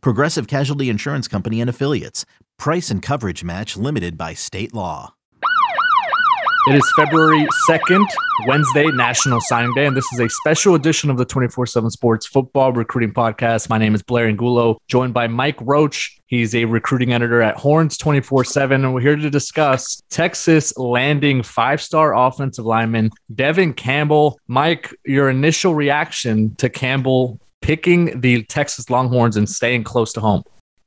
Progressive Casualty Insurance Company and Affiliates. Price and coverage match limited by state law. It is February 2nd, Wednesday, National Signing Day, and this is a special edition of the 24 7 Sports Football Recruiting Podcast. My name is Blair Angulo, joined by Mike Roach. He's a recruiting editor at Horns 24 7, and we're here to discuss Texas landing five star offensive lineman Devon Campbell. Mike, your initial reaction to Campbell picking the Texas Longhorns and staying close to home?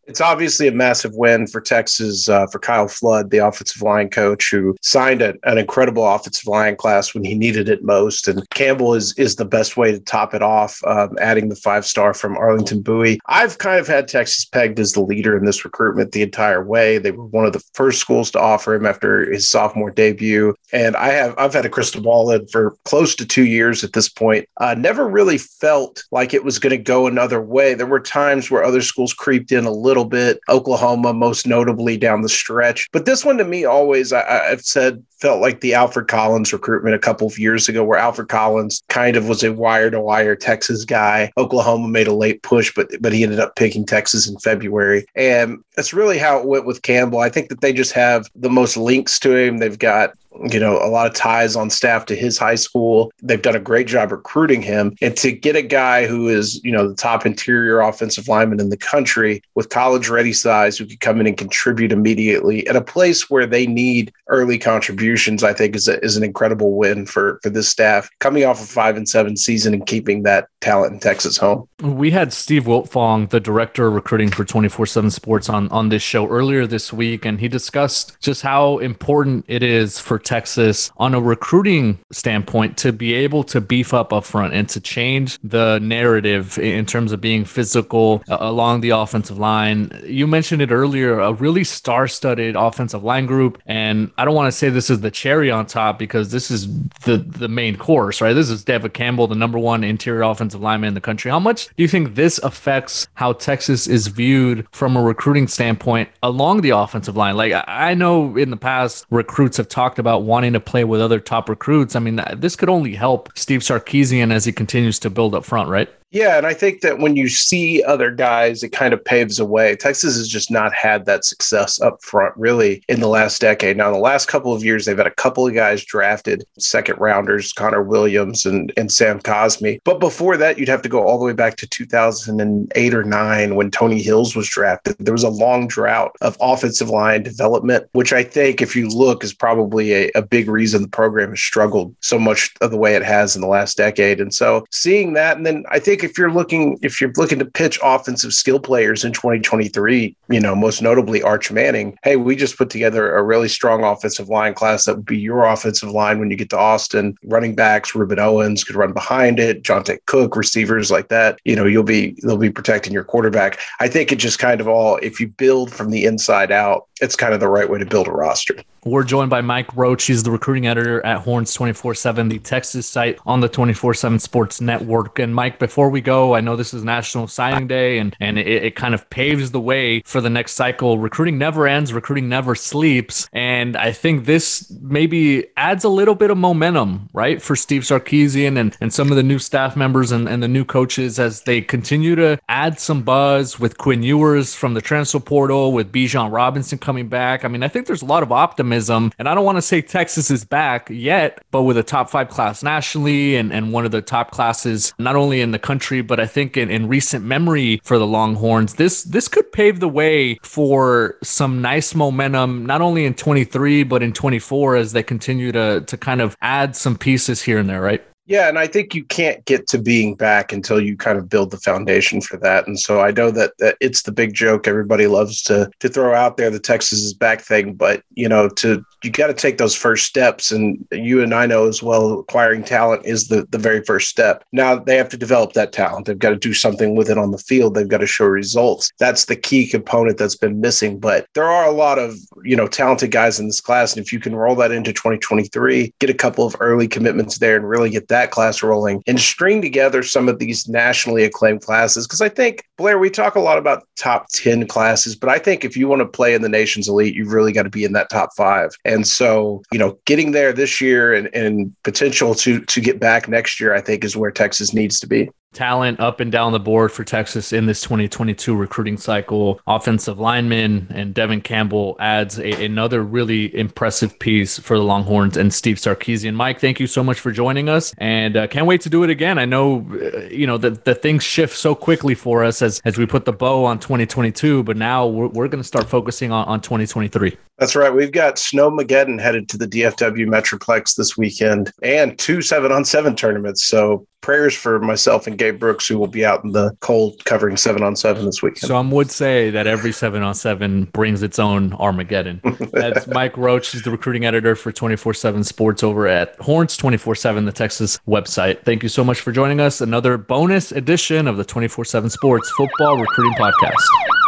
It's obviously a massive win for Texas, uh, for Kyle Flood, the offensive line coach, who signed a, an incredible offensive line class when he needed it most. And Campbell is is the best way to top it off, um, adding the five star from Arlington Bowie. I've kind of had Texas pegged as the leader in this recruitment the entire way. They were one of the first schools to offer him after his sophomore debut, and I have I've had a crystal ball in for close to two years at this point. Uh, never really felt like it was going to go another way. There were times where other schools creeped in a little little bit, Oklahoma most notably down the stretch. But this one to me always, I, I've said, felt like the Alfred Collins recruitment a couple of years ago, where Alfred Collins kind of was a wire to wire Texas guy. Oklahoma made a late push, but but he ended up picking Texas in February, and that's really how it went with Campbell. I think that they just have the most links to him. They've got you know, a lot of ties on staff to his high school. They've done a great job recruiting him. And to get a guy who is, you know, the top interior offensive lineman in the country with college ready size who could come in and contribute immediately at a place where they need early contributions, I think is, a, is an incredible win for, for this staff coming off a five and seven season and keeping that talent in Texas home. We had Steve Wiltfong, the director of recruiting for 24 7 Sports, on, on this show earlier this week. And he discussed just how important it is for Texas on a recruiting standpoint to be able to beef up up front and to change the narrative in terms of being physical uh, along the offensive line. You mentioned it earlier, a really star studded offensive line group. And I don't want to say this is the cherry on top because this is the, the main course, right? This is Devon Campbell, the number one interior offensive lineman in the country. How much do you think this affects how Texas is viewed from a recruiting standpoint along the offensive line? Like, I know in the past, recruits have talked about about wanting to play with other top recruits. I mean, this could only help Steve Sarkisian as he continues to build up front, right? Yeah, and I think that when you see other guys, it kind of paves a way. Texas has just not had that success up front really in the last decade. Now, in the last couple of years, they've had a couple of guys drafted, second rounders, Connor Williams and, and Sam Cosmi. But before that, you'd have to go all the way back to 2008 or 9 when Tony Hills was drafted. There was a long drought of offensive line development, which I think, if you look, is probably a, a big reason the program has struggled so much of the way it has in the last decade. And so seeing that, and then I think think if you're looking if you're looking to pitch offensive skill players in 2023, you know, most notably Arch Manning, hey, we just put together a really strong offensive line class that would be your offensive line when you get to Austin. Running backs, Rueben Owens could run behind it, Johntay Cook, receivers like that. You know, you'll be they'll be protecting your quarterback. I think it just kind of all if you build from the inside out, it's kind of the right way to build a roster. We're joined by Mike Roach. He's the recruiting editor at Horns 24 7, the Texas site on the 24 7 Sports Network. And Mike, before we go, I know this is National Signing Day and, and it, it kind of paves the way for the next cycle. Recruiting never ends, recruiting never sleeps. And I think this maybe adds a little bit of momentum, right, for Steve Sarkisian and, and some of the new staff members and, and the new coaches as they continue to add some buzz with Quinn Ewers from the transfer portal, with Bijan Robinson coming back. I mean, I think there's a lot of optimism. And I don't want to say Texas is back yet, but with a top five class nationally and, and one of the top classes, not only in the country, but I think in, in recent memory for the Longhorns, this this could pave the way for some nice momentum, not only in 23, but in 24 as they continue to to kind of add some pieces here and there, right? Yeah, and I think you can't get to being back until you kind of build the foundation for that. And so I know that, that it's the big joke everybody loves to to throw out there the Texas is back thing, but you know, to you got to take those first steps and you and I know as well acquiring talent is the the very first step. Now they have to develop that talent. They've got to do something with it on the field. They've got to show results. That's the key component that's been missing, but there are a lot of, you know, talented guys in this class and if you can roll that into 2023, get a couple of early commitments there and really get that that class rolling and string together some of these nationally acclaimed classes. Because I think, Blair, we talk a lot about top 10 classes, but I think if you want to play in the nation's elite, you've really got to be in that top five. And so, you know, getting there this year and, and potential to to get back next year, I think is where Texas needs to be talent up and down the board for Texas in this 2022 recruiting cycle. Offensive lineman and Devon Campbell adds a, another really impressive piece for the Longhorns and Steve Sarkisian. Mike, thank you so much for joining us and uh, can't wait to do it again. I know, uh, you know, that the things shift so quickly for us as, as we put the bow on 2022, but now we're, we're going to start focusing on, on 2023. That's right. We've got Snowmageddon headed to the DFW Metroplex this weekend and two seven on seven tournaments. So prayers for myself and Gabe Brooks, who will be out in the cold covering seven on seven this weekend. Some would say that every seven on seven brings its own Armageddon. That's Mike Roach. He's the recruiting editor for 24 7 Sports over at Horns 24 7, the Texas website. Thank you so much for joining us. Another bonus edition of the 24 7 Sports Football Recruiting Podcast.